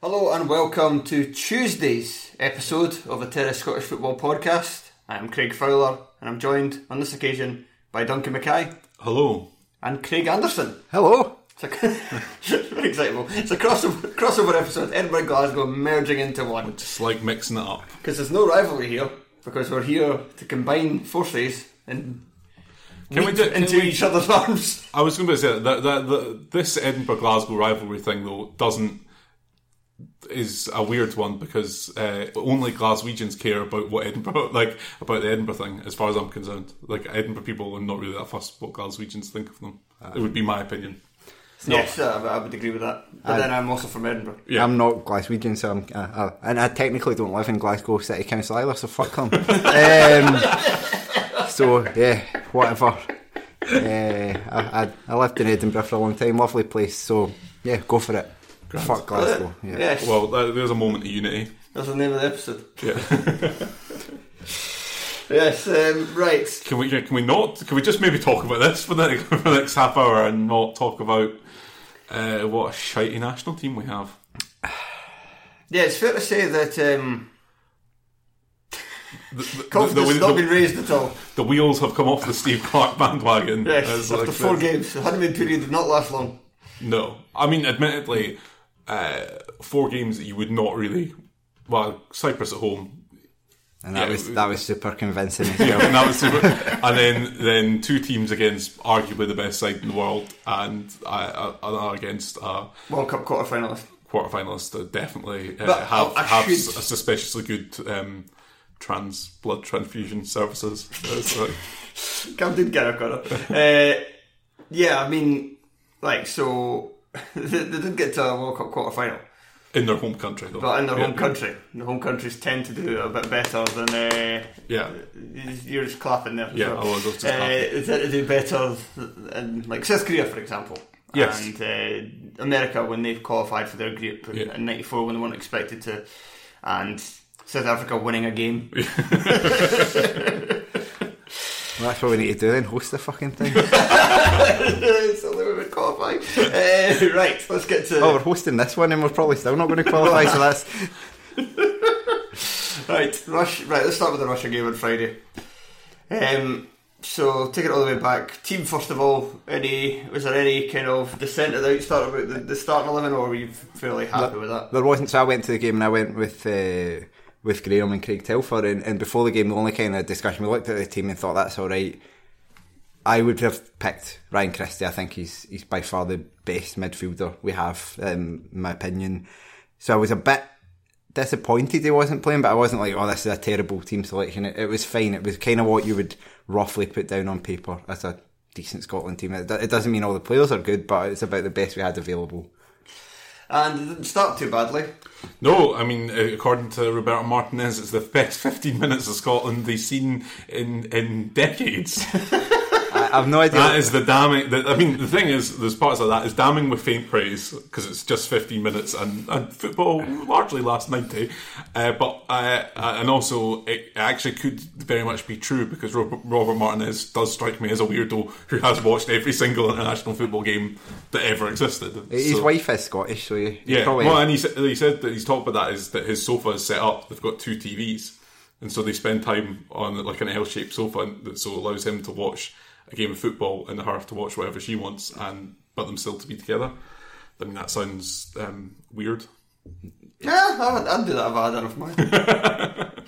Hello and welcome to Tuesday's episode of the Terrace Scottish Football Podcast. I am Craig Fowler and I'm joined on this occasion by Duncan Mackay Hello. and Craig Anderson. Hello. It's a, very excitable. It's a crossover, crossover episode, Edinburgh Glasgow merging into one. Just like mixing it up. Because there's no rivalry here, because we're here to combine forces and Can we leap do- can into we- each other's arms. I was going to say that, that, that this Edinburgh Glasgow rivalry thing though doesn't is a weird one because uh, only Glaswegians care about what Edinburgh like about the Edinburgh thing. As far as I'm concerned, like Edinburgh people are not really that fussed what Glaswegians think of them. it would be my opinion. Yes, uh, I would agree with that. But then I'm also from Edinburgh. Yeah. I'm not Glaswegian, so I'm, uh, uh, and I technically don't live in Glasgow City Council either, so fuck them. um, so yeah, whatever. Uh, I, I, I lived in Edinburgh for a long time, lovely place. So yeah, go for it. Fuck Glasgow. Yeah. Yes, Well, there's a moment of unity. that's the name of the episode. Yeah. Yes, um, right. can we can we not can we just maybe talk about this for the, for the next half hour and not talk about uh, what a shitey national team we have? Yeah, it's fair to say that um, The, the, confidence the- has not been raised at all. the wheels have come off the Steve Clarke bandwagon. Yes, It's after like four this. games, the honeymoon period did not last long. No, I mean, admittedly, uh, four games that you would not really. Well, Cyprus at home. And that Yeah. was that was super convincing. Yeah, well. and that was super. and then then two teams against arguably the best side in the world, and uh, uh, against a World Cup quarter finalist. quarter finalist definitely uh, have I have should- s- suspiciously good um, trans blood transfusion services. Like- Camden Garrett uh, Yeah, I mean, like, so they, they did get to a World Cup quarter final, in their home country, though. but in their Yeah. home country, the home countries tend to do a bit better than. Uh, Yeah. You're just clapping there. Yeah, so, I was just uh. They tend to do better in, like, South Korea, for example. Yes. And uh, America, when they've qualified for their group Yeah. in 94 when they weren't expected to. And South Africa winning a game. Well, that's what we need to do then. Host the fucking thing. it's the only way we qualify. Uh, right, let's get to. oh, we're hosting this one, and we're probably still not going to qualify. so that's Right, Rush. Right, let's start with the Russia game on Friday. Um, so take it all the way back. Team first of all. Any was there any kind of dissent at the outstart about the, the starting eleven, or were you fairly happy with that? There wasn't. So I went to the game and I went with uh, with Graham and Craig Telfer, and, and before the game, the only kind of discussion we looked at the team and thought that's all right. I would have picked Ryan Christie. I think he's he's by far the best midfielder we have, um, in my opinion. So I was a bit disappointed he wasn't playing, but I wasn't like, oh, this is a terrible team selection. It, it was fine. It was kind of what you would roughly put down on paper as a decent Scotland team. It, it doesn't mean all the players are good, but it's about the best we had available. And it didn't start too badly. No, I mean, uh, according to Roberto Martinez, it's the best 15 minutes of Scotland they've seen in, in decades. I, I've no idea. That is the damning. The, I mean, the thing is, there's parts of that is damning with faint praise because it's just 15 minutes and, and football largely lasts 90. Uh, but uh, uh, and also it actually could very much be true because Robert, Robert Martinez does strike me as a weirdo who has watched every single international football game that ever existed. His So- wife is Scottish, so he, yeah, probably, well, and he said, he said that he's talked about that is that his sofa is set up. They've got two TVs, and so they spend time on like an L-shaped sofa, and that so allows him to watch a game of football and the her to watch whatever she wants, and but them still to be together. I mean, that sounds um, weird. Yeah, I would, I'd do that if I had enough money.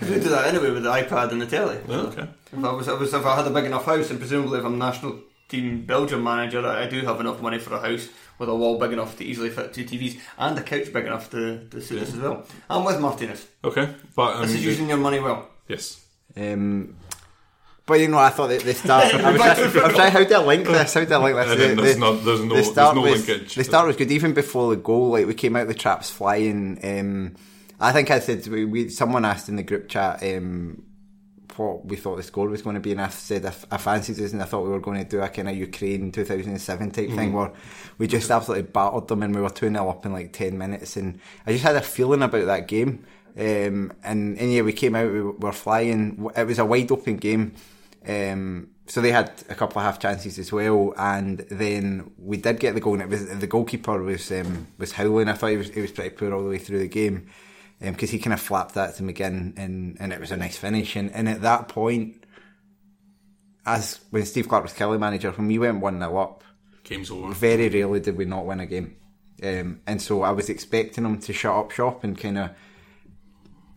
I do that anyway with the iPad and the telly. Okay. If I was, I was, if I had a big enough house, and presumably if I'm national team Belgium manager, I I do have enough money for a house with a wall big enough to easily fit two TVs and a couch big enough to, to suit us as well. I'm with Martinez. Okay, but um, This is using your money well. yes, Um, but you know, I thought that the start. I was, trying, I was trying. How do I link this? How do I link this? And then The- there's the- no- there's no- the there's start no was, linkage. The start was good, even before the goal. Like we came out, the traps flying. Um, I think I said we, we. Someone asked in the group chat um, what we thought the score was going to be, and I said I, I fancied this, and I thought we were going to do a kind of Ukraine 2007 type Mm-hmm. thing where we just absolutely battered them, and we were two 0 up in like ten minutes, and I just had a feeling about that game. Um, and, and yeah, we came out, we were flying. It was a wide open game. Um, so they had a couple of half chances as well, and then we did get the goal. And it was the goalkeeper was um, was howling. I thought he was he was pretty poor all the way through the game because he kind of flapped that to McGinn, and and it was a nice finish. And, and at that point, as when Steve Clarke was Killie manager, when we went one 0 up, game's over. very rarely did we not win a game. Um, and so I was expecting them to shut up shop and kind of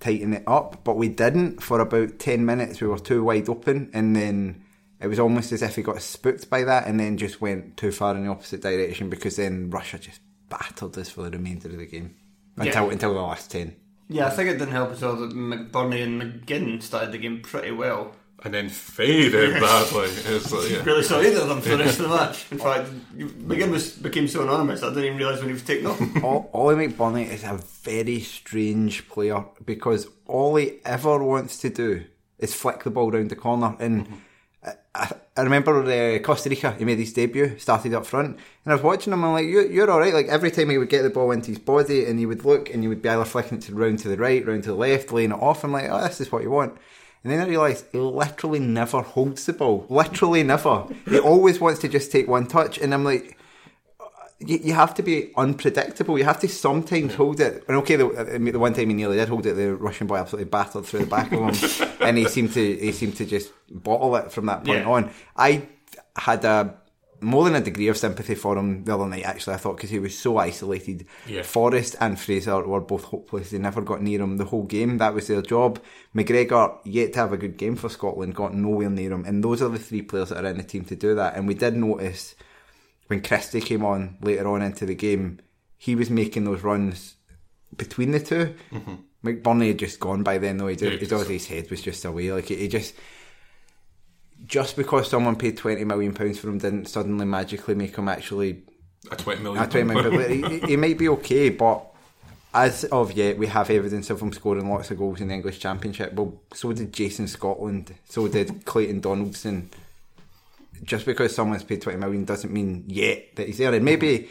tighten it up, but we didn't for about 10 minutes. We were too wide open, and then it was almost as if he got spooked by that and then just went too far in the opposite direction because then Russia just battered us for the remainder of the game until, Yeah. until the last 10. Yeah, I think it didn't help at all that McBurnie and McGinn started the game pretty well. And then faded badly. It's like, yeah. Really saw either of them for the rest of the match. In fact, you- McGinn was, became so anonymous I didn't even realise when he was taken off. Ol- Ollie McBurnie is a very strange player because all he ever wants to do is flick the ball round the corner. And I, I, I remember uh, Costa Rica, he made his debut, started up front, and I was watching him. I'm like, you're, you're all right. Like every time he would get the ball into his body, and he would look, and he would be either flicking it to round to the right, round to the left, laying it off. I'm like, oh, this is what you want. And then I realised he literally never holds the ball. Literally never. He always wants to just take one touch, and I'm like uh, you, you have to be unpredictable. You have to sometimes hold it. And okay, the, the one time he nearly did hold it, the Russian boy absolutely battered through the back of him, and he seemed to he seemed to just bottle it from that point Yeah. on. I had a more than a degree of sympathy for him the other night. Actually, I thought because he was so isolated. Yeah. Forrest and Fraser were both hopeless. They never got near him the whole game. That was their job. McGregor, yet to have a good game for Scotland, got nowhere near him. And those are the three players that are in the team to do that. And we did notice when Christie came on later on into the game, he was making those runs between the 2 mm-hmm. McBurnie had just gone by then, though. He Yeah, did, his, his head was just away. Like he just, just because someone paid twenty million pounds for him, didn't suddenly magically make him actually A 20 million. a twenty million. he, he might be okay, but as of yet, we have evidence of him scoring lots of goals in the English Championship. Well, so did Jason Scotland. So did Clayton Donaldson just because someone's paid 20 million doesn't mean yet that he's there. And maybe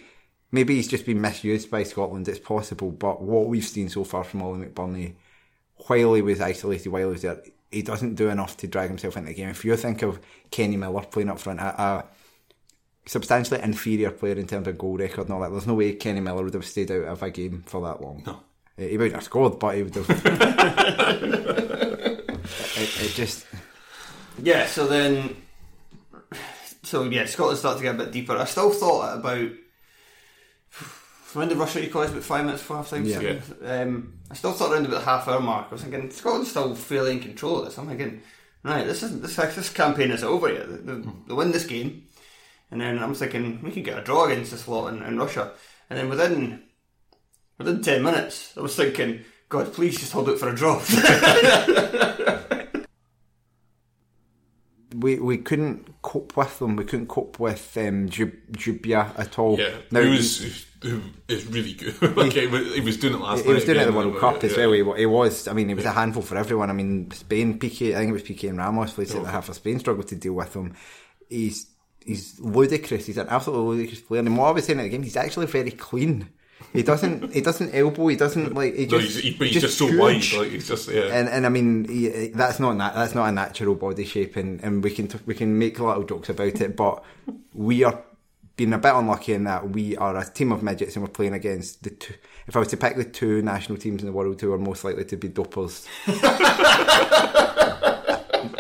maybe he's just been misused by Scotland, it's possible. But what we've seen so far from Ollie McBurnie, while he was isolated, while he was there, he doesn't do enough to drag himself into the game. If you think of Kenny Miller playing up front, a, a substantially inferior player in terms of goal record and all that, there's no way Kenny Miller would have stayed out of a game for that long. No. He wouldn't have scored, but he would have. it, it just. Yeah, so then, so yeah, Scotland started to get a bit deeper. I still thought about when did Russia equalise about five minutes before half time. Yeah. Um, I still thought around about the half hour mark. I was thinking Scotland's still fairly in control of this. I'm thinking, right, this isn't this this campaign isn't over yet. They, they, hmm. they win this game, and then I'm thinking we could get a draw against this lot in, in Russia, and then within within ten minutes, I was thinking. God, please just hold it for a draw. we we couldn't cope with them. We couldn't cope with um, Jub- Dzyuba at all. Yeah, Now, he was is really good. he, was- he was doing it last he night. was doing it at the World Cup as yeah. well. He, he was. I mean, he was a handful for everyone. I mean, Spain, Piqué. I think it was Piqué and Ramos played the half of Spain. Struggled to deal with him. He's he's ludicrous. He's an absolutely ludicrous player. And what I was saying at the game, he's actually very clean. He doesn't he doesn't elbow. He doesn't like. He No, just, he's, he, but he's just just, so huge. wide. Like he's just yeah. And and I mean he, that's not na- that's not a natural body shape, and, and we can t- we can make little jokes about it, but we are being a bit unlucky in that we are a team of midgets and we're playing against the two. If I was to pick the two national teams in the world who are most likely to be dopers,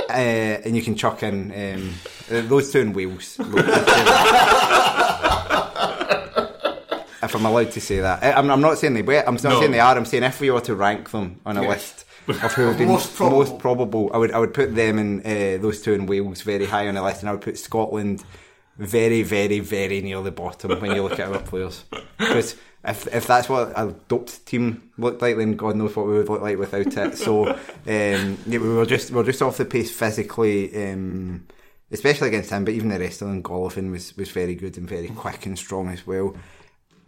uh, and you can chuck in um, uh, those two in Wales. if I'm allowed to say that, I- I'm, I'm not saying they were. I'm not No. saying they are. I'm saying if we were to rank them on a Yes. list of who would be Most most probable. probable, I would I would put them in uh, those two in Wales very high on the list, and I would put Scotland very, very, very near the bottom when you look at our players. Because if if that's what a doped team looked like, then God knows what we would look like without it. So um, yeah, we were just we were just off the pace physically. Um, Especially against him, but even the rest of them, Golovin was, was very good and very quick and strong as well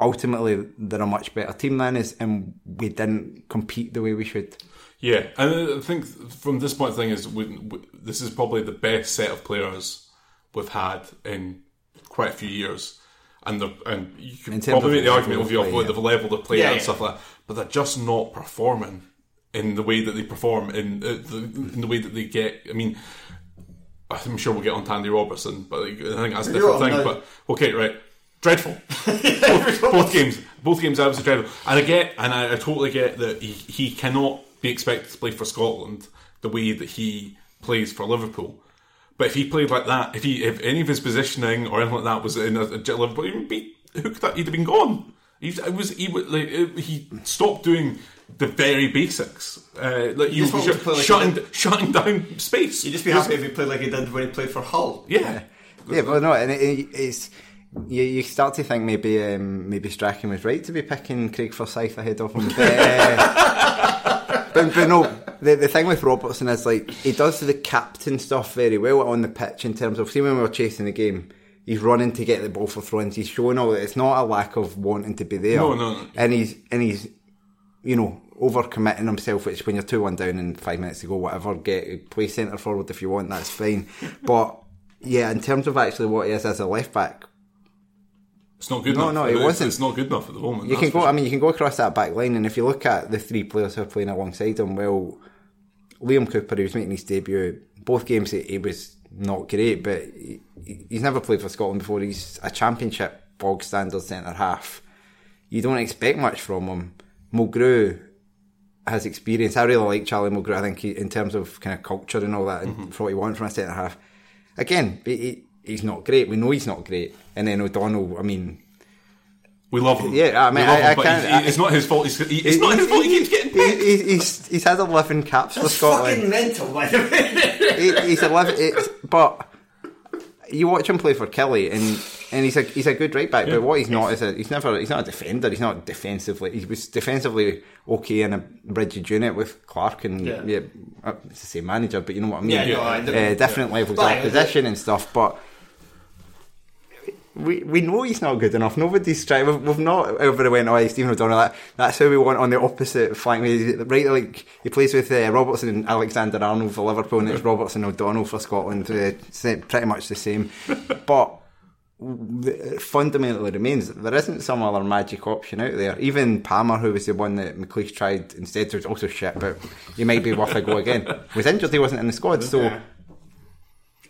ultimately they're a much better team than us, and we didn't compete the way we should. Yeah, and I think from this point, the thing is, we, we, this is probably the best set of players we've had in quite a few years, and and you can probably make the level argument of of your the level of play Yeah, and yeah. stuff like that, but they're just not performing in the way that they perform in, uh, the, in the way that they get. I mean. I'm sure we'll get on Tandy Robertson, but I think that's a different thing. no. But okay, right, dreadful. both, both games, both games, absolutely dreadful. And I get, and I, I totally get that he, he cannot be expected to play for Scotland the way that he plays for Liverpool. But if he played like that, if he, if any of his positioning or anything like that was in a, a Liverpool, he would be hooked up. He'd have been gone. He's, it was he would like he stopped doing the very basics, uh, like you just want sh- like shutting he shutting down space. You'd just be happy if he played like he did when he played for Hull. yeah. Yeah, but no, and it, it, it's you, you start to think maybe um, maybe Strachan was right to be picking Craig Forsyth ahead of him. But, uh, but, but no, the, the thing with Robertson is like he does the captain stuff very well on the pitch in terms of see when we were chasing the game. He's running to get the ball for throw-ins. He's showing all that it's not a lack of wanting to be there. No, no, no. And he's and he's you know, over committing himself, which when you're 2 1 down and five minutes to go, whatever, get play centre forward if you want, that's fine. But yeah, in terms of actually what he is as a left back, It's not good No, enough. no, no, it It's- wasn't. It's not good enough at the moment. you can go. sure. I mean, you can go across that back line, and if you look at the three players who are playing alongside him, well, Liam Cooper, who was making his debut, both games he, he was not great, but he, he's never played for Scotland before. He's a championship bog standard centre half. You don't expect much from him. Mulgrew has experience. I really like Charlie Mulgrew. I think he, in terms of kind of culture and all that, and mm-hmm. for what you want from a centre half. Again, he, he- he's not great. We know he's not great. And then O'Donnell, I mean, We love him. Yeah, I mean, we love I- him, I but can't- he's- it's not his fault. He's, he, it's not his fault. He keeps getting he- picked. he- he's, he's had 11 caps for Scotland. fucking Scotland. mental, by the way. He- he's 11, it's, but you watch him play for Killie, and and he's a he's a good right back. But what he's not is a he's never he's not a defender. He's not defensively. He was defensively okay in a rigid unit with Clarke, and Yeah. yeah, uh, it's the same manager, but you know what I mean. Yeah, no, I uh, do. different levels But- of position and stuff, but. We, we know he's not good enough. Nobody's trying. We've, we've not ever went, oh, Stephen O'Donnell. That, that's who we want on the opposite flank. Right, like he plays with uh, Robertson and Alexander Arnold for Liverpool, and it's Robertson O'Donnell for Scotland. Uh, pretty much the same. But fundamentally remains there isn't some other magic option out there. Even Palmer, who was the one that McLeish tried instead, was also shit, but he might be worth a go again. Was injured, he wasn't in the squad, so.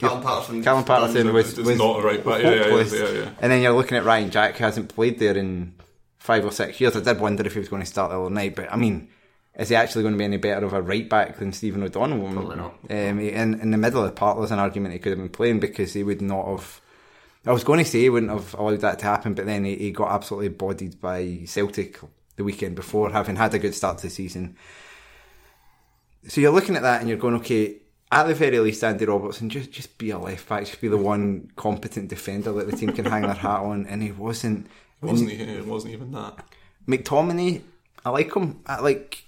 Yeah. Callum Paterson. Callum Paterson was, It's was not a right back. Yeah, yeah, yeah, yeah. And then you're looking at Ryan Jack, who hasn't played there in five or six years. I did wonder if he was going to start the other night, but I mean, is he actually going to be any better of a right back than Stephen O'Donnell? Probably not. Um, in, in the middle of the park, there's an argument he could have been playing because he would not have. I was going to say he wouldn't have allowed that to happen, but then he, he got absolutely bodied by Celtic the weekend before, having had a good start to the season. So you're looking at that and you're going, okay, at the very least, Andy Robertson, just just be a left back, just be the one competent defender that the team can hang their hat on. And he wasn't. It wasn't, e- it wasn't even that. McTominay, I like him. I like.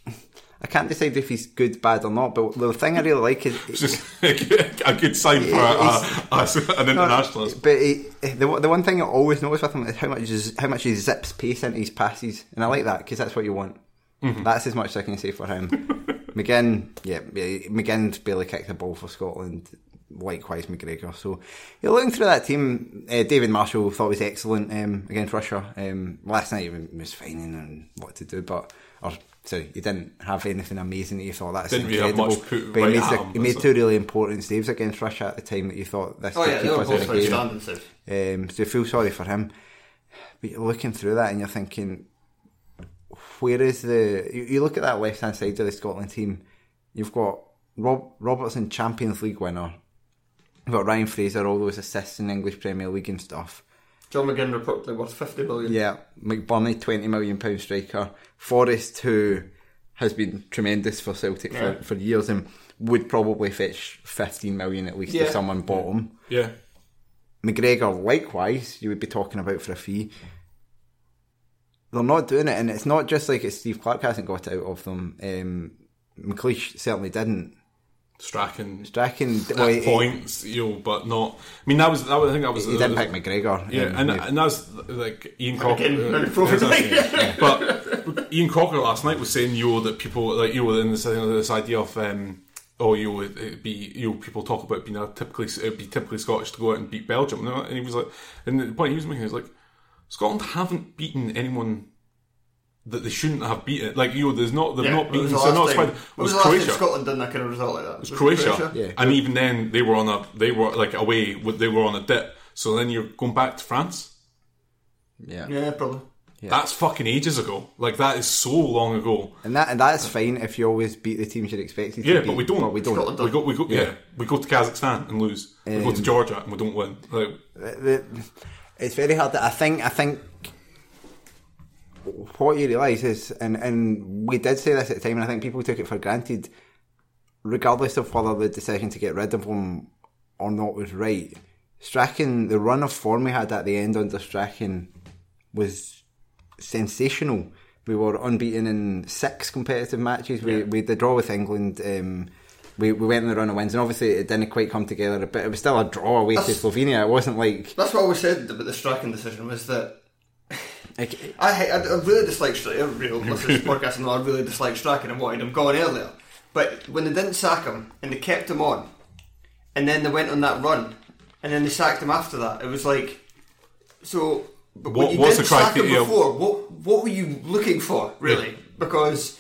I can't decide if he's good, bad, or not. But the thing I really like is It's just a good sign for a, a, an internationalist. But he, the the one thing I always notice with him is how much how much he zips pace into his passes, and I like that because that's what you want. Mm-hmm. That's as much as I can say for him. McGinn, yeah, yeah, McGinn's barely kicked the ball for Scotland. likewise McGregor. So you're looking through that team. Uh, David Marshall thought was excellent um, against Russia. Um, last night he was fine and what to do, but or sorry, he didn't have anything amazing that you thought that's Didn't really have incredible. much put but he made, at the- him, he made two really important saves against Russia at the time that you thought this Oh could yeah, keep they were us in both a game. outstanding. Um, so you feel sorry for him. But you're looking through that and you're thinking, where is the. You, you look at that left hand side of the Scotland team, you've got Rob, Robertson, Champions League winner. You've got Ryan Fraser, all those assists in English Premier League and stuff. John McGinn reportedly worth fifty million. Yeah, McBurnie, twenty million pound striker. Forrest, who has been tremendous for Celtic Yeah. for, for years and would probably fetch fifteen million at least if someone bought him. Yeah. McGregor, likewise, you would be talking about for a fee. They're not doing it, and it's not just like it's Steve Clarke hasn't got it out of them. Um, McLeish certainly didn't. Strachan Strachan, at well, he, points, you know, but not. I mean, that was. That was I think that was. he didn't pick McGregor. Yeah, um, and yeah. and that's like Ian Crocker. Again, uh, probably. but Ian Crocker last night was saying, you know, that people like you know, in this, this idea of. Um, Oh, you know, it'd be you know, people talk about being a typically it'd be typically Scottish to go out and beat Belgium, and he was like, and the point he was making is like, Scotland haven't beaten anyone that they shouldn't have beaten. Like you know, there's not they've Yeah, not when was beaten. the So last not time- Spider. It was was the last time Croatia. Scotland done that kind of result like that? It was Croatia, Yeah. and even then they were on a they were like away. They were on a dip. So then you're going back to France. yeah. Yeah, probably. Yeah. That's fucking ages ago. Like that is so long ago. and that and that's fine if you always beat the teams you're expected to Yeah, beat. but we don't. But we don't. Scotland We go. We go. Yeah. we go to Kazakhstan and lose. we go to Um, Georgia and we don't win. Like, the- it's very hard. To, I think. I think what you realise is, and and we did say this at the time, and I think people took it for granted. Regardless of whether the decision to get rid of him or not was right, Strachan, the run of form we had at the end under Strachan was sensational. We were unbeaten in six competitive matches. We we had the draw with England. Um, we, we went on the run of wins, and obviously it didn't quite come together. But it was still a draw away to Slovenia. It wasn't like That's what I always said about the striking decision was that I, I, I really dislike Strachan. Everybody who listens to this podcast and I really dislike Strachan and wanted him gone earlier. But when they didn't sack him and they kept him on, and then they went on that run, and then they sacked him after that, it was like, so. But when you what's didn't the sack him before, what what were you looking for really? Because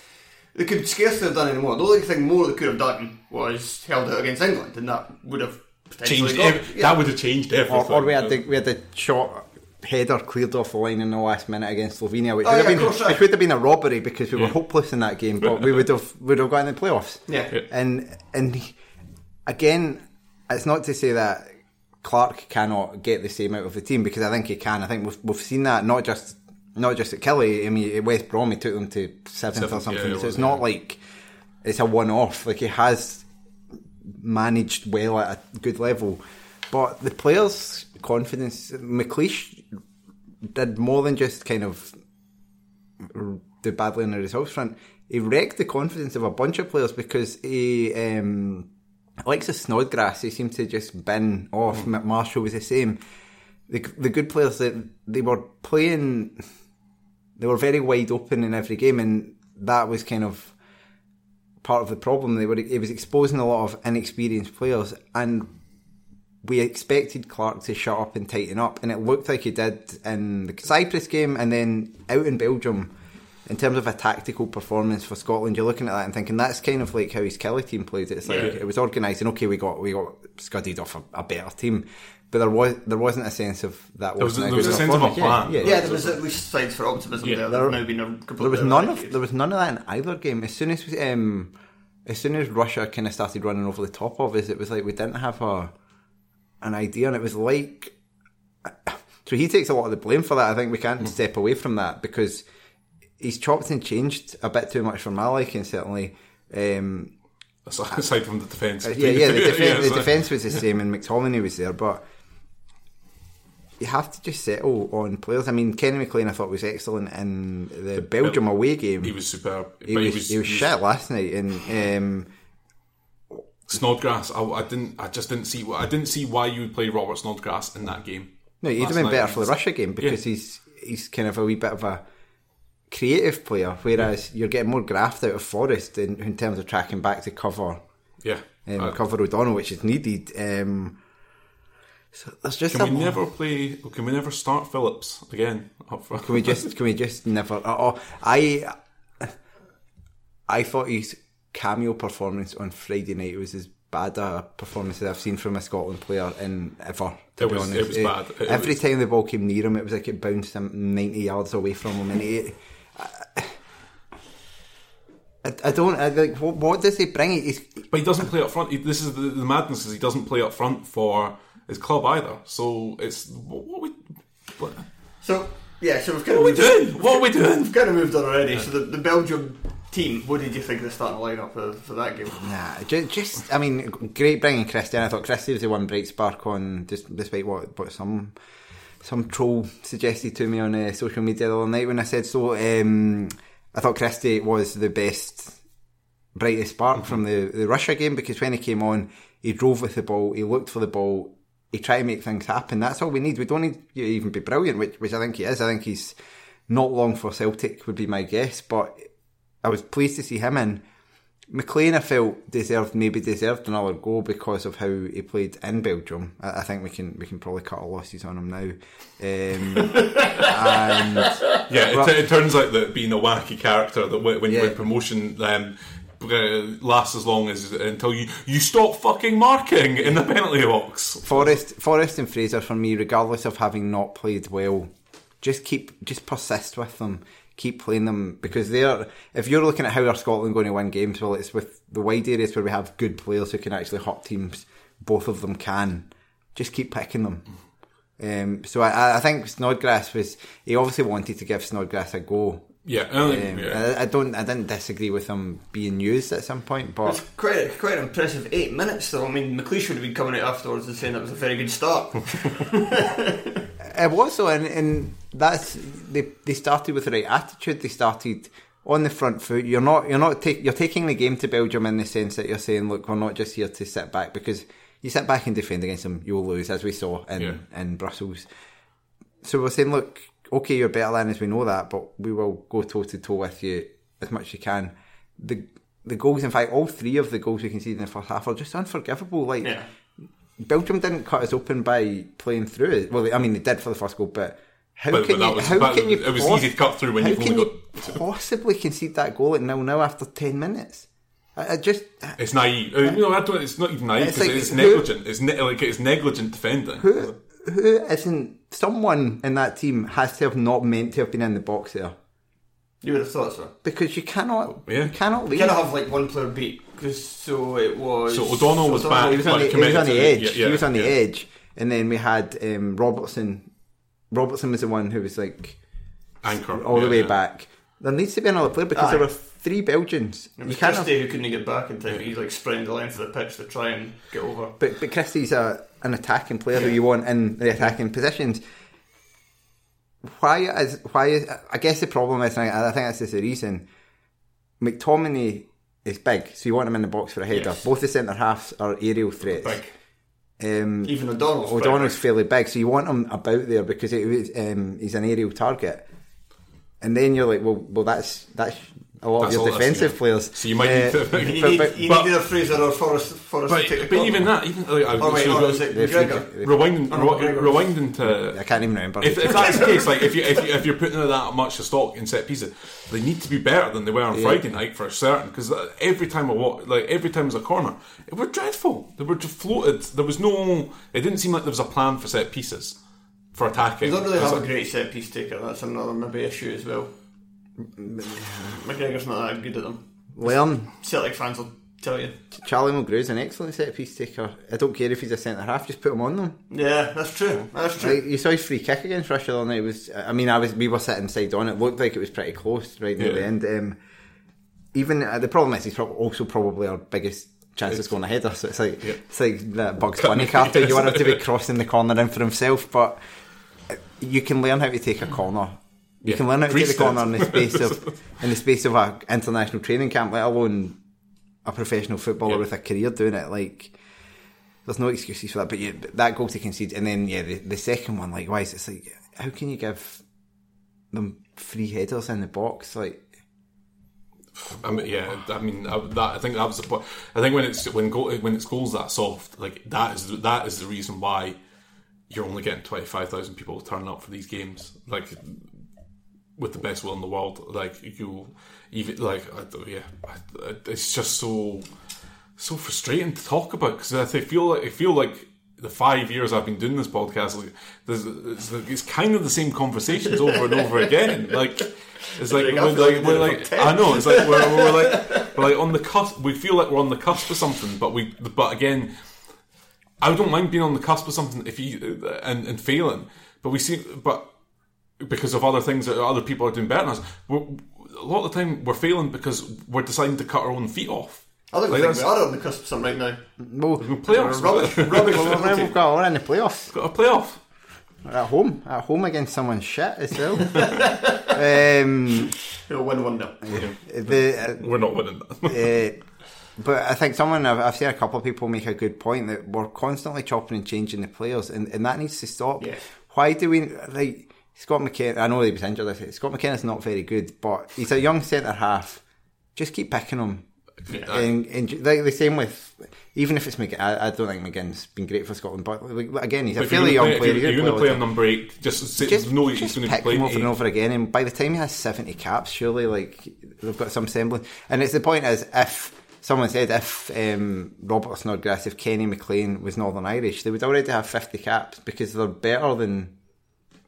they could scarcely have done any more. The only thing more they could have done was held out against England, and that would have potentially changed. got, ev- yeah. That would have changed or, everything. or we had the we had the shot header cleared off the line in the last minute against Slovenia, which Oh, would yeah, have been course, right. which would have been a robbery because we were Yeah. hopeless in that game, but we would have would have got in the playoffs. Yeah. Yeah. and and again, it's not to say that Clarke cannot get the same out of the team because I think he can. I think we've we've seen that not just not just at Killie. I mean, at West Brom, he took them to seventh, or something. yeah, so it's not like it's a one off. Like he has managed well at a good level. But the players' confidence, McLeish did more than just kind of do badly on the results front. He wrecked the confidence of a bunch of players because he, um, the Snodgrass, he seemed to just bin off. Marshall was the same. The, the good players that they were playing, they were very wide open in every game, and that was kind of part of the problem. They were it was exposing a lot of inexperienced players, and we expected Clarke to shut up and tighten up, and it looked like he did in the Cyprus game, and then out in Belgium. In terms of a tactical performance for Scotland, you're looking at that and thinking that's kind of like how his Killie team played. It's like Yeah. it was organised, and okay, we got we got scudded off a, a better team, but there was there wasn't a sense of that. There was- wasn't there was a sense of a performance. plan. Yeah, yeah. Yeah, there was at least signs for optimism Yeah. there. There- There, now been a completely there was none of there was none of that in either game. As soon as um, as soon as Russia kind of started running over the top of us, it was like we didn't have a an idea, and it was like so he takes a lot of the blame for that. I think we can't step away from that because he's chopped and changed a bit too much for my liking. Certainly, um, aside from the defence. yeah, yeah. The, defen- Yeah, the defence was the same, and McTominay was there, but you have to just settle on players. I mean, Kenny McLean, I thought was excellent in the Belgium away game. He was superb. He but was, he was shit last night, and um, Snodgrass. I, I didn't. I just didn't see. I didn't see why you would play Robert Snodgrass in that game. no, he'd have been better for the Russia game because Yeah. he's he's kind of a wee bit of a creative player, whereas you're getting more graft out of Forrest in, in terms of tracking back to cover Yeah. um, Uh, cover O'Donnell, which is needed. Um, so there's just can we never play? Can we never start Phillips again up front? Can we just can we just never? Oh, I I thought his cameo performance on Friday night was as bad a performance as I've seen from a Scotland player in ever. To It be was- it was Eh, bad. It Every was- time the ball came near him, it was like it bounced him ninety yards away from him, and he. I, I don't I, like. What, what does he bring? He's, But he doesn't play up front. He, this is the, the madness: is he doesn't play up front for his club either. So it's what, what we. What, So yeah, so we've kind what are of we moved, doing? What are we doing? we've kind of moved on already. So the, the Belgium team, what did you think of the starting lineup for, for that game? Nah, just, just I mean, great bringing Christian. I thought Christie was the one bright spark on, just despite what what some some troll suggested to me on uh, social media the other night when I said so. Um, I thought Christie was the best, brightest spark from the the Russia game because when he came on, he drove with the ball, he looked for the ball, he tried to make things happen. That's all we need. We don't need you to even be brilliant, which which I think he is. I think he's not long for Celtic would be my guess, but I was pleased to see him in. McLean, I felt deserved maybe deserved another goal because of how he played in Belgium. I, I think we can we can probably cut our losses on him now. Um, and Yeah, Well- it, it turns out that being a wacky character that when, when you Yeah. win promotion um, uh, lasts as long as until you you stop fucking marking in the penalty box. Forrest, Forrest and Fraser for me, regardless of having not played well, just keep just persist with them. Keep playing them because they're. If you're looking at how are Scotland going to win games, well, it's with the wide areas where we have good players who can actually hurt teams. Both of them can. Just keep picking them. Um, so I, I think Snodgrass was. He obviously wanted to give Snodgrass a go. Yeah, I don't think- Um, yeah. I, I don't. I didn't disagree with him being used at some point, but It's quite a, quite an impressive eight minutes though. I mean, McLeish would have been coming out afterwards and saying that was a very good start. It was so, and, and that's they. They started with the right attitude. They started on the front foot. You're not. You're not. Take, you're taking the game to Belgium in the sense that you're saying, look, we're not just here to sit back because you sit back and defend against them, you'll lose, as we saw in Yeah. in Brussels. So we're saying, look, okay, you're better than us. We know that, but we will go toe to toe with you as much as you can. The the goals, in fact, all three of the goals we conceded in the first half are just unforgivable. Like yeah. Belgium didn't cut us open by playing through it. Well, I mean, they did for the first goal, but how But- can but you? was- how can you? it was pos- easy to cut through when you've only you possibly concede that goal at nil nil after ten minutes? I, I just It's naive. Uh, No, I don't. It's not even naive It's because like, it's who- negligent. It's ne- like it's negligent defending. who who isn't someone in that team has to have not meant to have been in the box there You would have thought so. because you cannot Yeah. you cannot You leave. gotta have like one player beat because so it was. So O'Donnell was back. he was on Like, the, he was on committed the edge. yeah, he was on the yeah. edge, and then we had um, Robertson. Robertson was the one who was like Anchor all the yeah, way yeah. back. There needs to be another player because Aye. there were three Belgians. It You was can't have, Christie who couldn't get back in time. He's like sprinting the length of the pitch to try and get over. but but Christie's a an attacking player who you want in the attacking positions. Why is why is I guess the problem is and I, I think that's just the reason. McTominay is big, so you want him in the box for a header. Yes. Both the centre halves are aerial threats. Big. Um, Even O'Donnell's big. O'Donnell's fairly big, so you want him about there because it um, he's an aerial target. And then you're like, well, well, that's that's a lot That's of your defensive players. So you might Uh, need to. You But- need, but- you but- need either Fraser or Forrest, Forrest But, to take but even that, even like, I Oh wait, so is it McGregor? kick- rewind, Oh, rewinding to I can't even remember. If, if that's the case, like if you if you if you're putting that much of stock in set pieces, they need to be better than they were on Friday night for certain. Because every time I walk, like every time was a corner, it were dreadful. They were just floated. There was no. It didn't seem like there was a plan for set pieces for attacking. They don't really have a great set piece taker. That's another maybe issue as well. McGregor's not that good at them. Learn. Celtic fans will tell you. Charlie Mulgrew's an excellent set piece taker. I don't care if he's a centre half, just put him on them. Yeah, that's true. That's true. Like, you saw his free kick against Russia the other night. It was, I mean, I was we were sitting side on. It looked like it was pretty close right near Yeah. the end. Um, even uh, the problem is he's prob- also probably our biggest chance of scoring a header. So it's like it's like that Bugs Bunny cartoon. You want him to be crossing the corner in for himself, but uh, you can learn how to take a corner. You Yeah. can learn how to take a corner in the space of in the space of a international training camp, let alone a professional footballer Yeah. with a career doing it. Like there's no excuses for that. But, you, but that goal to concede, and then yeah, the, the second one, like, why is it's like, how can you give them free headers in the box? Like, I mean, yeah, I mean I, that. I think that was the point. I think when it's when go, when it's goals that soft, like that is that is the reason why you're only getting twenty five thousand people turning up for these games. Like with the best will in the world, like you even like I, yeah, I, it's just so so frustrating to talk about because I feel like I feel like the five years I've been doing this podcast, like, there's, it's, it's kind of the same conversations over and over again. Like it's like, we're, like, we're like I know it's like we're, we're like we're like on the cusp. We feel like we're on the cusp of something, but we but again, I don't mind being on the cusp of something if you and, and failing, but we see but because of other things that other people are doing better than us. We're, a lot of the time we're failing because we're deciding to cut our own feet off. I don't Like, think we are on the cusp of something right now. Well, Playoffs, Rubbish, rubbish. well, we've got we're in the playoffs got a playoff. at home, at home against someone shit as well. um, He'll win one nil. the We're not winning that. uh, but I think someone I've, I've seen a couple of people make a good point that we're constantly chopping and changing the players, and, and that needs to stop. Yeah. Why do we like Scott McKenna? I know he was injured. I Scott McKenna's not very good, but he's a young centre half. Just keep picking him. And, and like the same with even if it's McGinn, I, I don't think McGinn's been great for Scotland, but like, again, he's a you're fairly young play- player. If you're, going to play the number eight, just, say, just, know he's just going to playing him over and over again. And by the time he has 70 caps, surely like they've got some semblance. And it's the point is if someone said if um, Robert Snodgrass, if Kenny McLean was Northern Irish, they would already have 50 caps because they're better than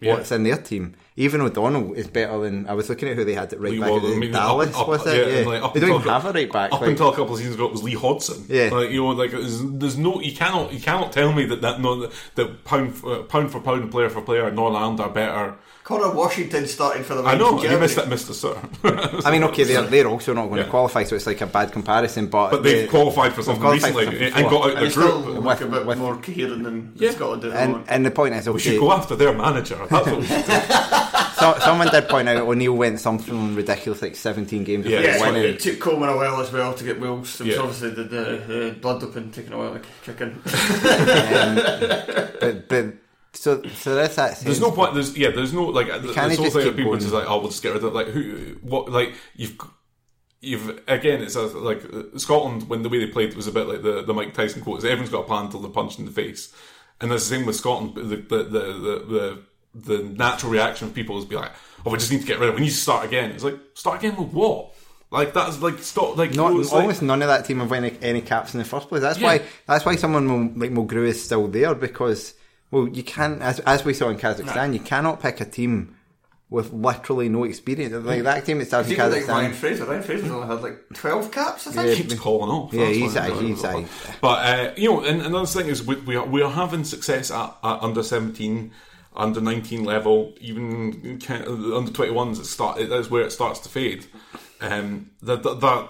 Yeah. what's in their team. Even O'Donnell is better than I was looking at who they had at right Lee back. Waddle, at I mean, Dallas up- up- was yeah, it? Yeah, and, like, up they don't until- even have a right back. Up like- until a couple of seasons ago, it was Lee Hodson. Yeah. like you know, like there's, there's no you cannot you cannot tell me that that no that pound for, pound for pound, player for player, Northern Ireland are better. Conor Washington starting for the I know you missed that, Mister Sir. I mean, okay, they're, they're also not going Yeah. to qualify, so it's like a bad comparison. But, but they've they- qualified for something qualified recently something and got out And the they still group. look With- a bit with- more coherent than Yeah. Scotland at the And, and the point is, okay, We should go after their manager. That's what we should do. so, someone did point out oh, O'Neill went something ridiculous, like 17 games Yeah, without it's yeah, winning. it took Coleman a while as well to get Wills. It was Yeah. obviously the, the, the blood doping taking a while to kick in. Um, but, but so so that's that. There's no point. There's yeah. There's no like. There's can't whole thing keep of people going. just like, oh, we'll just get rid of it. Like who? What? Like you've. You've again, it's a, like Scotland when the way they played it was a bit like the, the Mike Tyson quote: is "Everyone's got a plan until they're punched in the face," and that's the same with Scotland. The the the the, the, the natural reaction of people is be like, "Oh, we just need to get rid of. it. We need to start again." It's like start again with what? Like that's like stop. Like Not, you know, like- almost none of that team have won any, any caps in the first place. That's Yeah. why that's why someone will, like Mulgrew is still there because well you can't as as we saw in Kazakhstan you cannot pick a team with literally no experience. Like that team that started in Even like Ryan Kazakhstan. Fraser. Ryan Fraser's only had like 12 caps, I think. keeps calling off. Yeah, he's what- a- he's a- But uh, you know, and another thing is we, we are we are having success at, at under seventeen, under nineteen level, even under twenty ones. It start that's where it starts to fade. Um, that, that that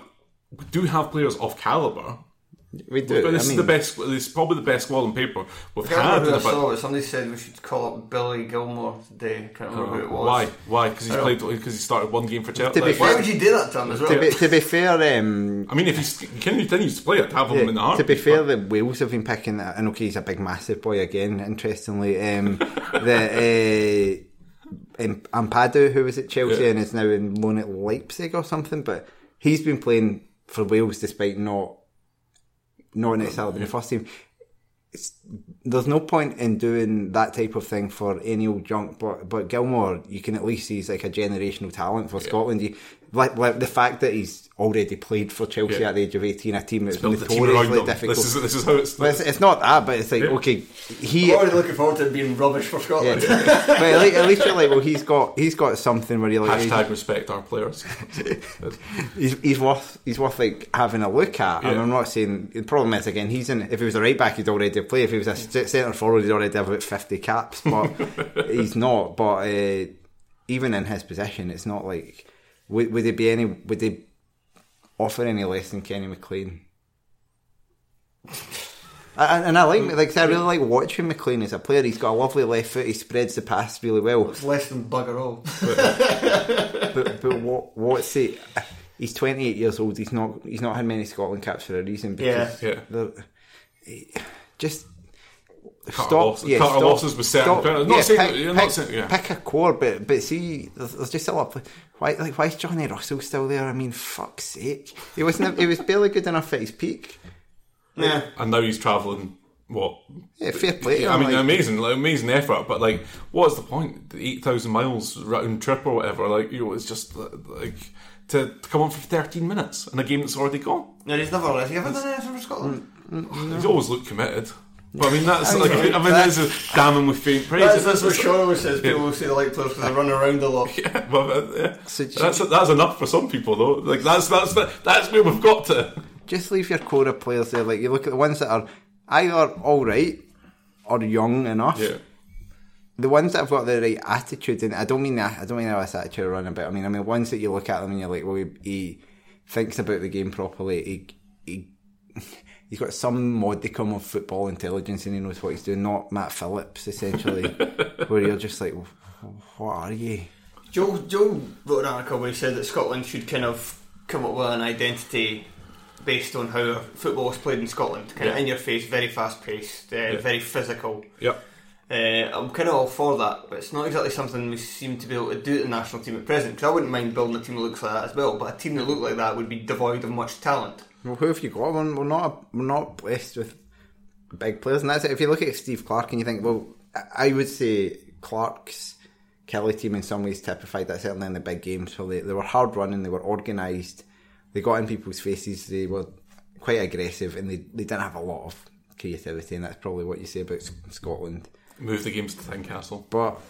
we do have players of caliber. We do. But this I is the best. This is probably the best squad on paper we've can't had. remember in who I about- saw, but somebody said we should call up Billy Gilmour today. Can't remember who it was. Why? Why? Because he's played. Because he started one game for Chelsea. Like, Why would you do that to him as well? to be, to be fair, um, I mean, if he's, he continues to play it, have him in the heart. to be fair, the Wales have been picking. And okay, he's a big, massive boy again. Interestingly, um, the uh, Ampadu, who was at Chelsea Yeah. and is now in loan at Leipzig or something, but he's been playing for Wales despite not not necessarily in the first team. It's, there's no point in doing that type of thing for any old junk, but but Gilmour, you can at least see he's like a generational talent for Scotland. You, like, like the fact that he's already played for Chelsea Yeah. at the age of 18, a team that's Build the team notoriously difficult. This is this is how it's. But it's, it's not that, but it's like, Yeah. okay, he. I'm already looking forward to being rubbish for Yeah. Scotland. but at least, at least you're like, well, he's got he's got something where you're like, Hashtag respect our players. he's, he's worth he's worth like having a look at. And I'm not saying the problem is again he's in. If he was a right back, he'd already play. If he was a centre forward, he'd already have about fifty caps. But he's not. But uh, even in his position, it's not like would would they be any would they offer any less than Kenny McLean? And, and I like like I really like watching McLean as a player. He's got a lovely left foot. He spreads the pass really well. It's less than bugger all. but but what what's he? He's twenty eight years old. He's not he's not had many Scotland caps for a reason. Because Yeah. Yeah. he- just Cut our losses- cut our losses with certain players. Not saying- pick, not saying- yeah. pick a core, but but see, there's, there's just a lot. Of, why like why is Johnny Russell still there? I mean, fuck's sake, he wasn't. he was barely good enough at his peak. Yeah. and now he's travelling. What? Yeah, fair play. I mean, like, amazing, like, amazing effort. But like, what's the point? The Eight thousand miles round trip or whatever. Like, you know, it's just like to, to come on for thirteen minutes in a game that's already gone. No, he's never. Has he ever done anything for Scotland? He's always looked committed. But I mean, that's I like, mean, I mean, that's a damning with faint praise. That's, that's what It's- Sean always says. People say they like players because they run around a lot. Yeah, well, uh, yeah. So do you- that's that's enough for some people though. Like that's that's that's where we've got to. just leave your core of players there. Like you look at the ones that are either all right or young enough. Yeah. The ones that have got the right attitude, and I don't mean that. I don't mean that this attitude running about. I mean, I mean ones that you look at them and you're like, well, he, he thinks about the game properly. He, he he's got some modicum of football intelligence and he knows what he's doing. Not Matt Phillips, essentially, where you're just like, what are you? Joe Joe wrote an article where he said that Scotland should kind of come up with an identity based on how football is played in Scotland. Kind of in your face, very fast paced, uh, very physical. Yep. Uh, I'm kind of all for that, but it's not exactly something we seem to be able to do at the national team at present. Because I wouldn't mind building a team that looks like that as well, but a team that looked like that would be devoid of much talent. Well, who have you got? We're, we're not we're not blessed with big players, and that's it. If you look at Steve Clarke and you think, well, I- would say Clarke's Killie team in some ways typified that certainly in the big games. So they, they were hard running, they were organised, they got in people's faces, they were quite aggressive, and they, they didn't have a lot of creativity, and that's probably what you say about Scotland. Move the games to Tynecastle. But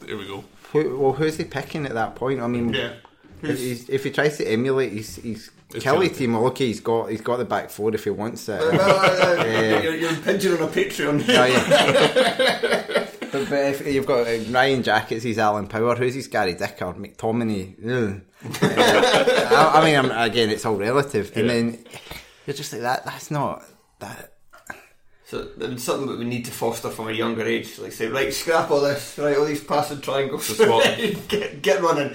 There we go. who, well, who's he picking at that point? I mean, Yeah. if, he's, if he tries to emulate his, his It's Killie team, okay, he's got he's got the back four if he wants it. Uh, you're, you're impinging on a Patreon. Oh, yeah. but, but if you've got uh, Ryan Jack's, he's Alan Power. Who's he's Gary Dicker? McTominay. I, I mean, I'm, again, it's all relative. And then you're just like that. That's not that. So it's something that we need to foster from a younger age. Like say, right, scrap all this, right, all these passing triangles, get, get running.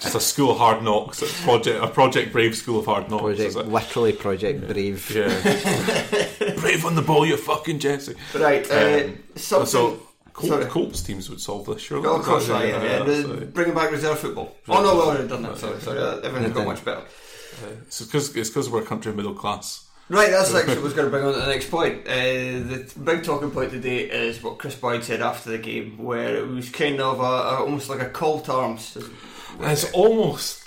Just a school of hard knocks. A project, a project Brave school of hard knocks. Project, is it? literally Project Brave. Yeah. Brave on the ball, you fucking Jesse. right, uh, Um, something. So, Col- Colts teams would solve this, surely. Oh, of course, Yeah, I am. Yeah, yeah, bringing back reserve football. Oh no, we've already done that. Sorry, sorry. uh, Everything's got much better. It's because it's because we're a country of middle class. Right, that's actually what I was going to bring on to the next point. Uh, the big talking point today is what Kris Boyd said after the game, where it was kind of a, a, almost like a call to arms. It's almost,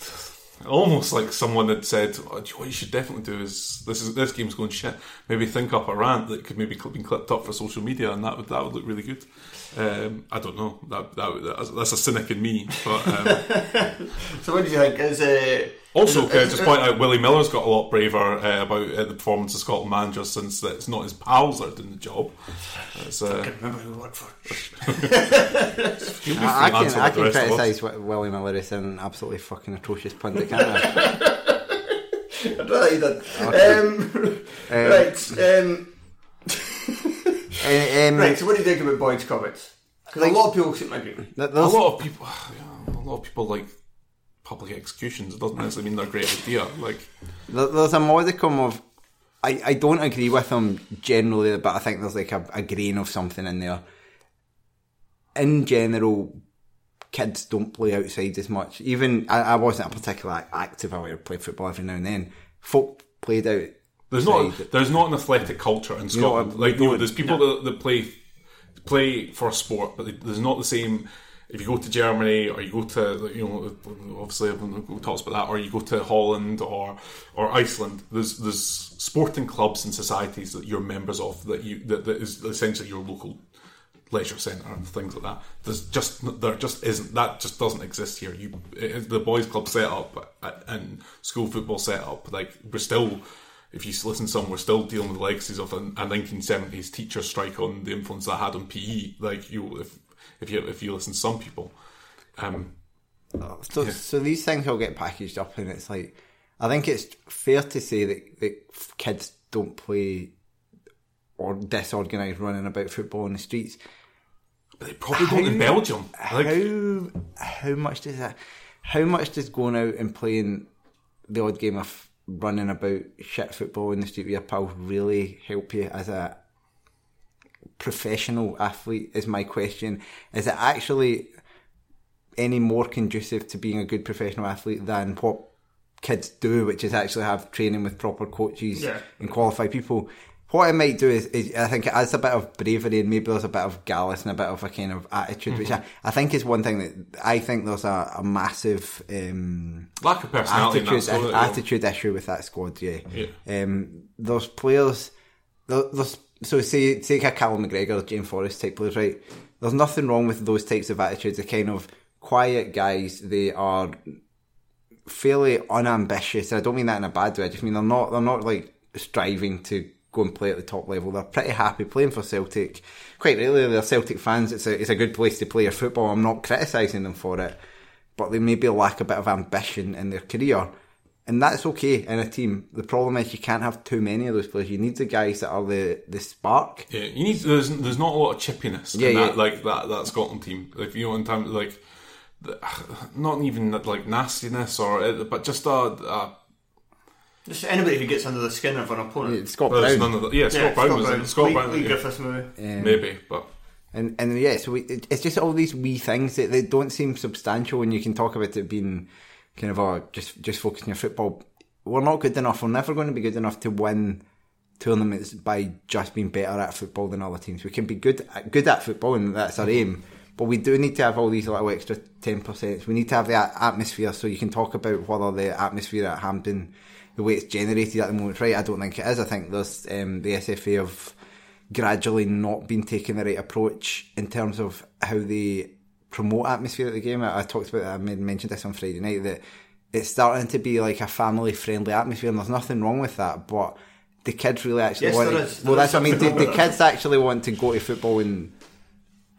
almost like someone had said, oh, "What you should definitely do is this is this game's going shit. Maybe think up a rant that could maybe cl- be clipped up for social media, and that would that would look really good." Um, I don't know. That, that would- that's, that's a cynic in me, but um, So, what do you think? Is uh, also is- can I is- just point out Willie Miller's got a lot braver uh, about uh, the performance of Scotland manager since that it's not his pals that are doing the job. It's, uh, Remember who worked for? I, I can, I can rest of us. criticise Wi- Willie Miller as an absolutely fucking atrocious pundit, can't I? I'd rather you did. Um, right, um, Uh, um, right. So, what do you think about Boyd's comments? Because a lot of people seem to agree. th- a lot of people, a lot of people like public executions. It doesn't necessarily mean they're a great idea. Like, There's a modicum of. I, I don't agree with them generally, but I think there's like a, a grain of something in there. In general, kids don't play outside as much. Even I, I wasn't a particular active. I would play football every now and then. Folk played out. There's not there's not an athletic culture in know Scotland. what, like, you no, know, there's people that, that play play for a sport, but there's not the same. If you go to Germany or you go to, you know, obviously everyone talks about that, or you go to Holland or or Iceland, there's there's sporting clubs and societies that you're members of that you that, that is essentially your local leisure centre and things like that. There's just there just isn't that just doesn't exist here. You it, the boys' club set up uh, and school football set up like we're still. If you listen to some, we're still dealing with the legacies of a, a 1970s teacher strike on the influence that had on PE. Like you, if if you if you listen to some people, um, So, so these things all get packaged up, and it's like I think it's fair to say that, that kids don't play or disorganised running about football in the streets. but they probably don't in Belgium. Like, how how much does that? How much does going out and playing the odd game of running about shit football in the street with your pals really help you as a professional athlete? Is my question. Is it actually any more conducive to being a good professional athlete than what kids do, which is actually have training with proper coaches Yeah. and qualified people? What it might do is, is I think it adds a bit of bravery and maybe there's a bit of gallus and a bit of a kind of attitude, which I, I think is one thing that I think there's a, a massive um, Lack of personality in that attitude, yeah. issue with that squad. Yeah, Yeah. Um, there's players. so say take a Callum McGregor, James Forrest type players, right? There's nothing wrong with those types of attitudes. They're kind of quiet guys. They are fairly unambitious. I don't mean that in a bad way. I just mean they're not. They're not like striving to go and play at the top level. They're pretty happy playing for Celtic. Quite really, they're Celtic fans. It's a it's a good place to play your football. I'm not criticising them for it, but they maybe lack a bit of ambition in their career. And that's okay in a team. The problem is you can't have too many of those players. You need the guys that are the, the spark. Yeah, you need. There's there's not a lot of chippiness Yeah, in yeah. that like that that Scotland team. Like you know, in terms of, like, the, not even like nastiness or but just a. a Just anybody who gets under the skin of an opponent. Scott there's Brown. none of the, yeah, Scott Brown was in Scott Leigh, Brown. Leigh yeah, Griffiths movie. Um, maybe, but And and yeah, so we, it, it's just all these wee things that they don't seem substantial, and you can talk about it being kind of a just just focusing your football. We're not good enough. We're never going to be good enough to win tournaments by just being better at football than other teams. We can be good at, good at football, and that's our mm-hmm. aim. But we do need to have all these little extra ten percent. We need to have the a- atmosphere, so you can talk about whether the atmosphere at Hampden, the way it's generated at the moment, right. I don't think it is. I think there's um, the SFA have gradually not been taking the right approach in terms of how they promote atmosphere at the game. I, I talked about I made, mentioned this on Friday night that it's starting to be like a family friendly atmosphere, and there's nothing wrong with that. But the kids really actually Yes, want. there to, is. well, There that's what I mean. something The, the kids actually want to go to football and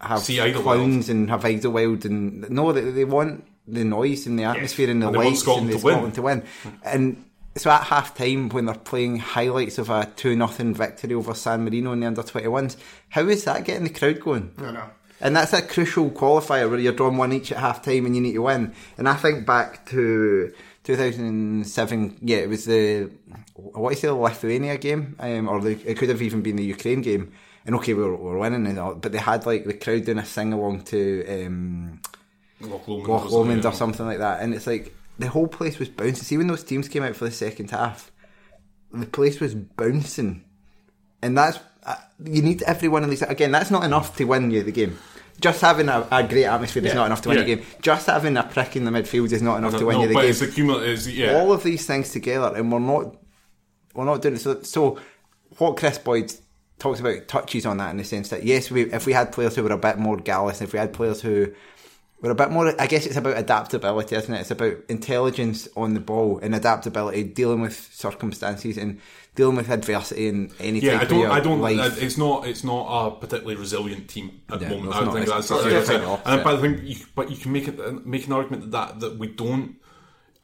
have See clowns and have Idlewild and no, they, they want the noise and the atmosphere and the And they want lights Scotland and the to win. Scotland to win. And so at half time when they're playing highlights of a two nothing victory over San Marino in the under twenty ones, how is that getting the crowd going? No, no. And that's a crucial qualifier where you're drawing one each at half time and you need to win. And I think back to 2007, yeah, it was the, I want to say the Lithuania game, um, or the, it could have even been the Ukraine game. And okay, we were, we were winning and all, but they had like the crowd doing a sing along to um, Loch Lomond, Loch Lomond or something like that. And it's like the whole place was bouncing. See, when those teams came out for the second half, the place was bouncing. And that's, uh, you need every one of these. Again, that's not enough to win you the game. Just having a, a great atmosphere is not enough to win yeah. the game. Just having a prick in the midfield is not enough to win no, you the but game it's the cumulative. Yeah, all of these things together, and we're not we're not doing it. So, so what Kris Boyd talks about touches on that in the sense that yes, we, if we had players who were a bit more gallus, if we had players who were a bit more, I guess it's about adaptability, isn't it? It's about intelligence on the ball and adaptability, dealing with circumstances and dealing with adversity in any Yeah, type I don't. of I don't. life. It's not. It's not a particularly resilient team at Yeah, the moment. it's I don't think It's- that's. it's opposite. and but I think, you, but you can make it make an argument that that we don't.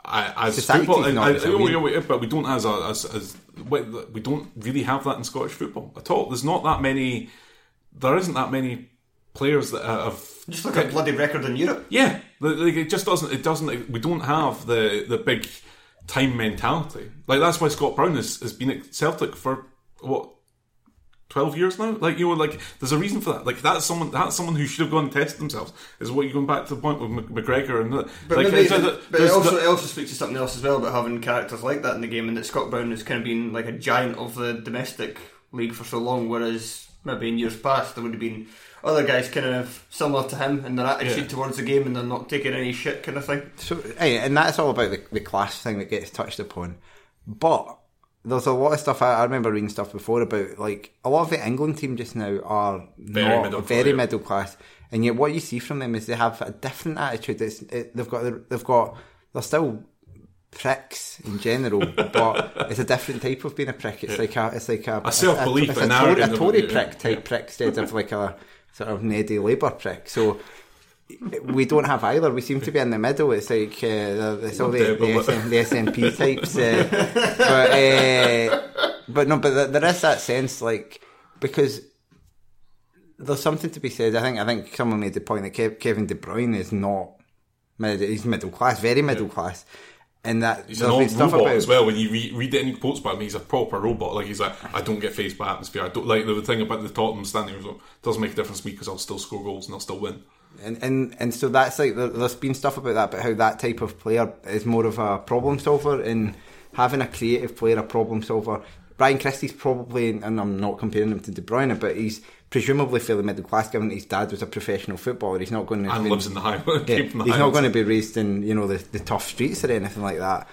I, as Society's football, not I, oh, but we don't as a, as as we don't really have that in Scottish football at all. There's not that many. There isn't that many players that have Just look at bloody record in Europe. yeah, like it just doesn't. It doesn't. We don't have the the big time mentality. Like that's why Scott Brown has, has been at Celtic for what twelve years now. Like you know, like there's a reason for that. Like that's someone that's someone who should have gone and tested themselves. Is what you're going back to the point with McGregor and the, But, like, maybe, but it also, the- it also speaks to something else as well about having characters like that in the game, and that Scott Brown has kind of been like a giant of the domestic league for so long, whereas maybe in years past there would have been other guys kind of similar to him in their attitude Yeah. towards the game, and they're not taking any shit kind of thing. So, hey, and that's all about the, the class thing that gets touched upon. But there's a lot of stuff. I, I remember reading stuff before about like a lot of the England team just now are Very not middle very class. middle class, and yet what you see from them is they have a different attitude. It's, it, they've got they've got they're still pricks in general, but it's a different type of being a prick. It's like a it's like a, A self-belief it's a, and Tory, a arrogance Tory about it, prick yeah. type prick instead of like a sort of needy Labour prick. So we don't have either. We seem to be in the middle. It's like uh, the- it's all the, the. SN, the SNP types. Uh, but uh, but no, but there is that sense like because there's something to be said. I think I think someone made the point that Kev- Kevin De Bruyne is not mid, he's middle class, very middle class. And that He's an old stuff robot about as well. When you read, read any quotes about him, he's a proper robot. Like he's like, I don't get phased by atmosphere. I don't like the thing about the Tottenham standing. It doesn't make a difference to me because I'll still score goals and I'll still win. And, and and so that's like there, there's been stuff about that, but how that type of player is more of a problem solver and having a creative player, a problem solver. Ryan Christie's probably, and I'm not comparing him to De Bruyne, but he's presumably fairly middle class, given his dad was a professional footballer. He's not going to And be- lives in the high. yeah, he's not going to be raised in you know the, the tough streets or anything like that.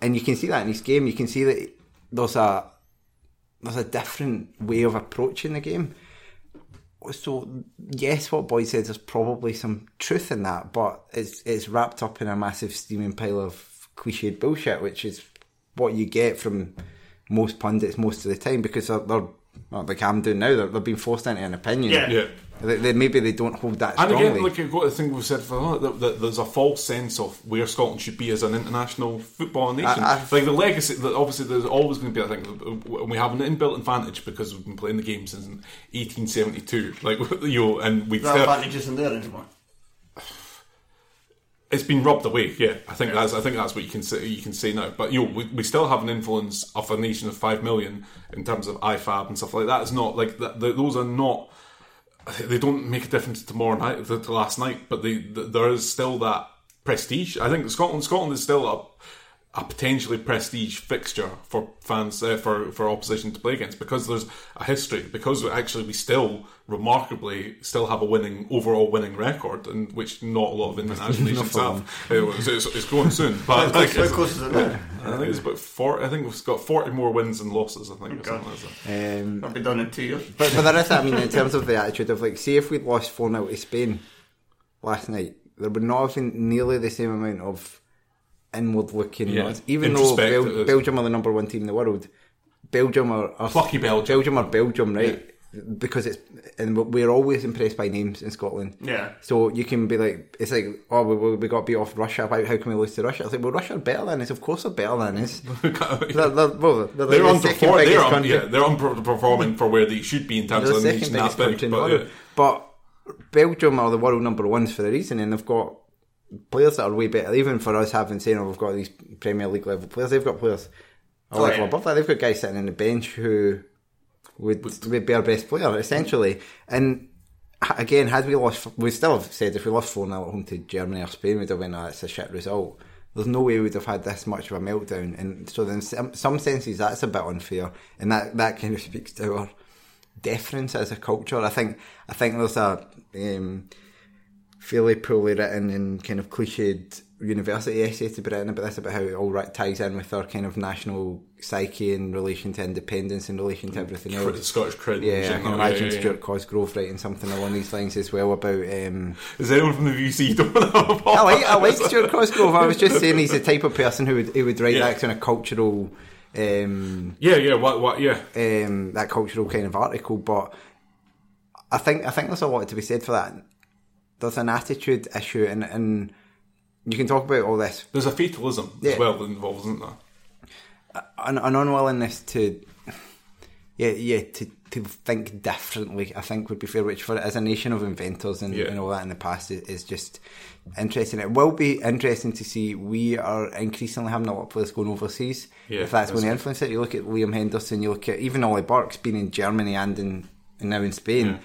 And you can see that in his game. You can see that there's a there's a different way of approaching the game. So yes, what Boyd said, there's probably some truth in that, but it's it's wrapped up in a massive steaming pile of cliched bullshit, which is what you get from most pundits most of the time because they're, they're well, like I'm doing now, they're, they're being forced into an opinion. Yeah. Yeah. They, they- maybe they don't hold that And again, like you've got the thing we've said for that, that there's a false sense of where Scotland should be as an international football nation. I- I- like the legacy, that obviously, there's always going to be. I think uh, we have an inbuilt advantage because we've been playing the game since 1872. Like you know, and we've That still, advantage isn't there anymore. It's been rubbed away. Yeah, I think that's I think that's what you can say. You can say now, but you know, we, we still have an influence of a nation of five million in terms of IFAB and stuff like that. It's not like that. th those are not. They don't make a difference tomorrow night to, last night, but they, th there is still that prestige. I think Scotland Scotland is still a a potentially prestige fixture for fans uh, for for opposition to play against because there's a history because actually we still remarkably still have a winning overall winning record and which not a lot of international nations have. Uh, It's, it's, it's going soon, but like, How it's- close is it now? I think it's about four. I think we've got forty more wins and losses. I think or something like that. Um, That'll be done in two years. But, but there is, I mean, in terms of the attitude of like, see if we'd lost 4 0 to Spain last night, there would not have been nearly the same amount of inward looking. Yeah. Even though Bel- Belgium are the number one team in the world, Belgium are, are Belgium. Belgium are Belgium, right? Because it's and we're always impressed by names in Scotland. Yeah. So you can be like, it's like, oh, we, we got beat off Russia. How, how can we lose to Russia? It's like, well, Russia are better than us. Of course, they're better than us. they're, they're, well, they're, They're, like the second biggest They're, un- country. yeah, they're underperforming for where they should be in terms They're of the second biggest big. country in the But, world. yeah. But Belgium are the world number ones for a reason, and they've got players that are way better. Even for us having saying, oh, we've got these Premier League level players, they've got players a Oh, level yeah. above that. They've got guys sitting on the bench who would, would be our best player, essentially. And again, had we lost, we still have said if we lost 4 0 at home to Germany or Spain, we'd have been, oh, it's a shit result. There's no way we'd have had this much of a meltdown. And so, in some, some senses, that's a bit unfair. And that, that kind of speaks to our deference as a culture. I think I think there's a um, fairly poorly written and kind of cliched university essay to be written about this about how it all ties in with our kind of national psyche in relation to independence in relation to everything Cri- else. Scottish cred. Yeah, I can imagine yeah, yeah. Stuart Cosgrove writing something along these lines as well about. Um, Is anyone from the VC don't know? I like I like Stuart Cosgrove. I was just saying he's the type of person who would who would write Yeah. that kind of cultural. Um, Yeah, yeah. What? What? Yeah. um, that cultural kind of article, but I think I think there's a lot to be said for that. There's an attitude issue, and, and you can talk about all this, There's a fatalism Yeah. as well involved, isn't there? an, an unwillingness to, yeah, yeah, to, to think differently. I think would be fair. Which for as a nation of inventors and, Yeah. and all that in the past is, is just interesting. It will be interesting to see. We are increasingly having a lot of players going overseas. Yeah, if that's, going to influence it, you look at Liam Henderson. You look at even Ollie Burke's been in Germany and in and now in Spain.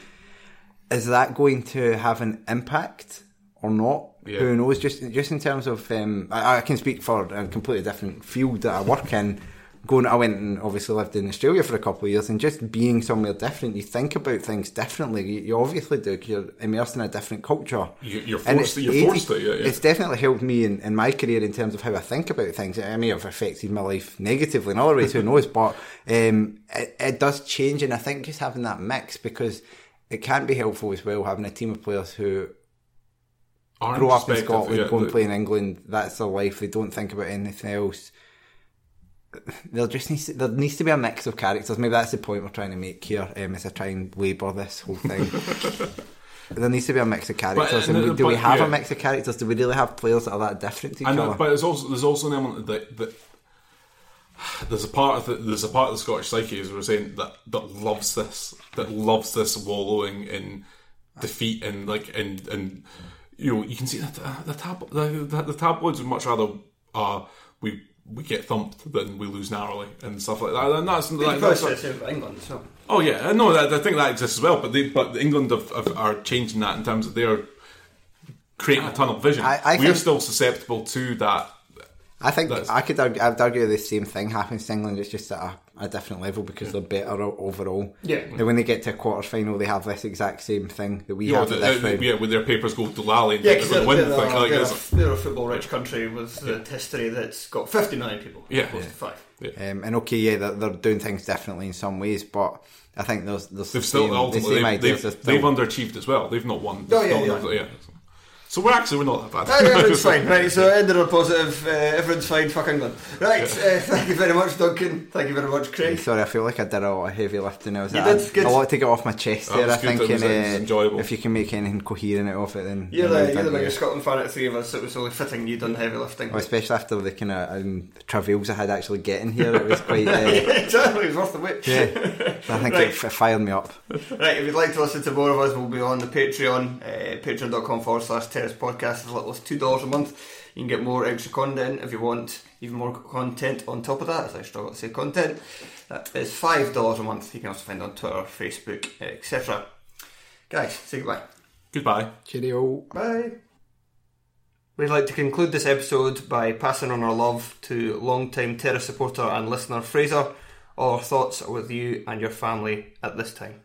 Is that going to have an impact or not? Yeah. Who knows? Just just in terms of, um, I, I can speak for a completely different field that I work in. Going, I went and obviously lived in Australia for a couple of years, and just being somewhere different, you think about things differently. You, you obviously do. you're immersed in a different culture. You- you're And forced it's you're forced to, yeah, yeah. It's definitely helped me in, in my career in terms of how I think about things. It may have affected my life negatively in other ways, who knows? But um, it, it does change, and I think just having that mix because it can be helpful as well having a team of players who Our grow up in Scotland, yeah, go and play in England. That's their life. They don't think about anything else. There just needs to, there needs to be a mix of characters. Maybe that's the point we're trying to make here um, as I try and labour this whole thing. there needs to be a mix of characters. But, and we, uh, do we have yeah. a mix of characters? Do we really have players that are that different to each And other? but there's also there's also an element that, that there's a part of the, there's a part of the Scottish psyche as we we're saying that that loves this that loves this wallowing in defeat and like and and you know you can see that uh, the tab the, the, the tabloids would much rather uh, we we get thumped, than we lose narrowly and stuff like that. And that's, You like, that's said the same about England as well. oh yeah, no, that, I think that exists as well. But they, but England have, have, are changing that in terms of they're creating a tunnel vision. I- I We're think- still susceptible to that. I think That's- I could argue, I'd argue the same thing happens to England. It's just at a, a different level because they're better overall. Yeah. And when they get to a quarter final, they have this exact same thing that we You know, have the, at this the- yeah, when their papers go to Lally and Yeah, the because win they're, they're, Like, they're, it's- a, they're a football rich country with the history that's got 59 people Yeah. as opposed to 5. Um, and okay, yeah, they're, they're doing things differently in some ways, but I think there's there's They've still same, the ultimately same they've, ideas. they've, still- they've underachieved as well. They've not won. Oh, yeah, Not- yeah. So we're actually we're not that bad. everyone's fine, right? So ended on a positive. Uh, everyone's fine. Fuck England. Right. Uh, thank you very much, Duncan. Thank you very much, Craig. Sorry, I feel like I did a lot of heavy lifting. I was You I, did, good. a lot to get off my chest That there. I think, and, uh, enjoyable. if you can make anything coherent out of it, then You're then the, you're the done, biggest. Scotland fan out of three of us. It was only fitting you done heavy lifting. Well, especially after the kind of um, travails I had actually getting here, it was quite. Uh, exactly, was worth the wait. yeah, I think Right. it f- fired me up. Right, if you'd like to listen to more of us, we'll be on the Patreon, uh, patreon.com forward slash terrace podcast, as little as $2 a month. You can get more extra content if you want even more content on top of that, as I struggle to say content. That is $5 a month. You can also find on Twitter, Facebook, etc. Guys, say goodbye. Goodbye. Cheerio. Bye. We'd like to conclude this episode by passing on our love to long-time Terrace supporter and listener Fraser. All our thoughts are with you and your family at this time.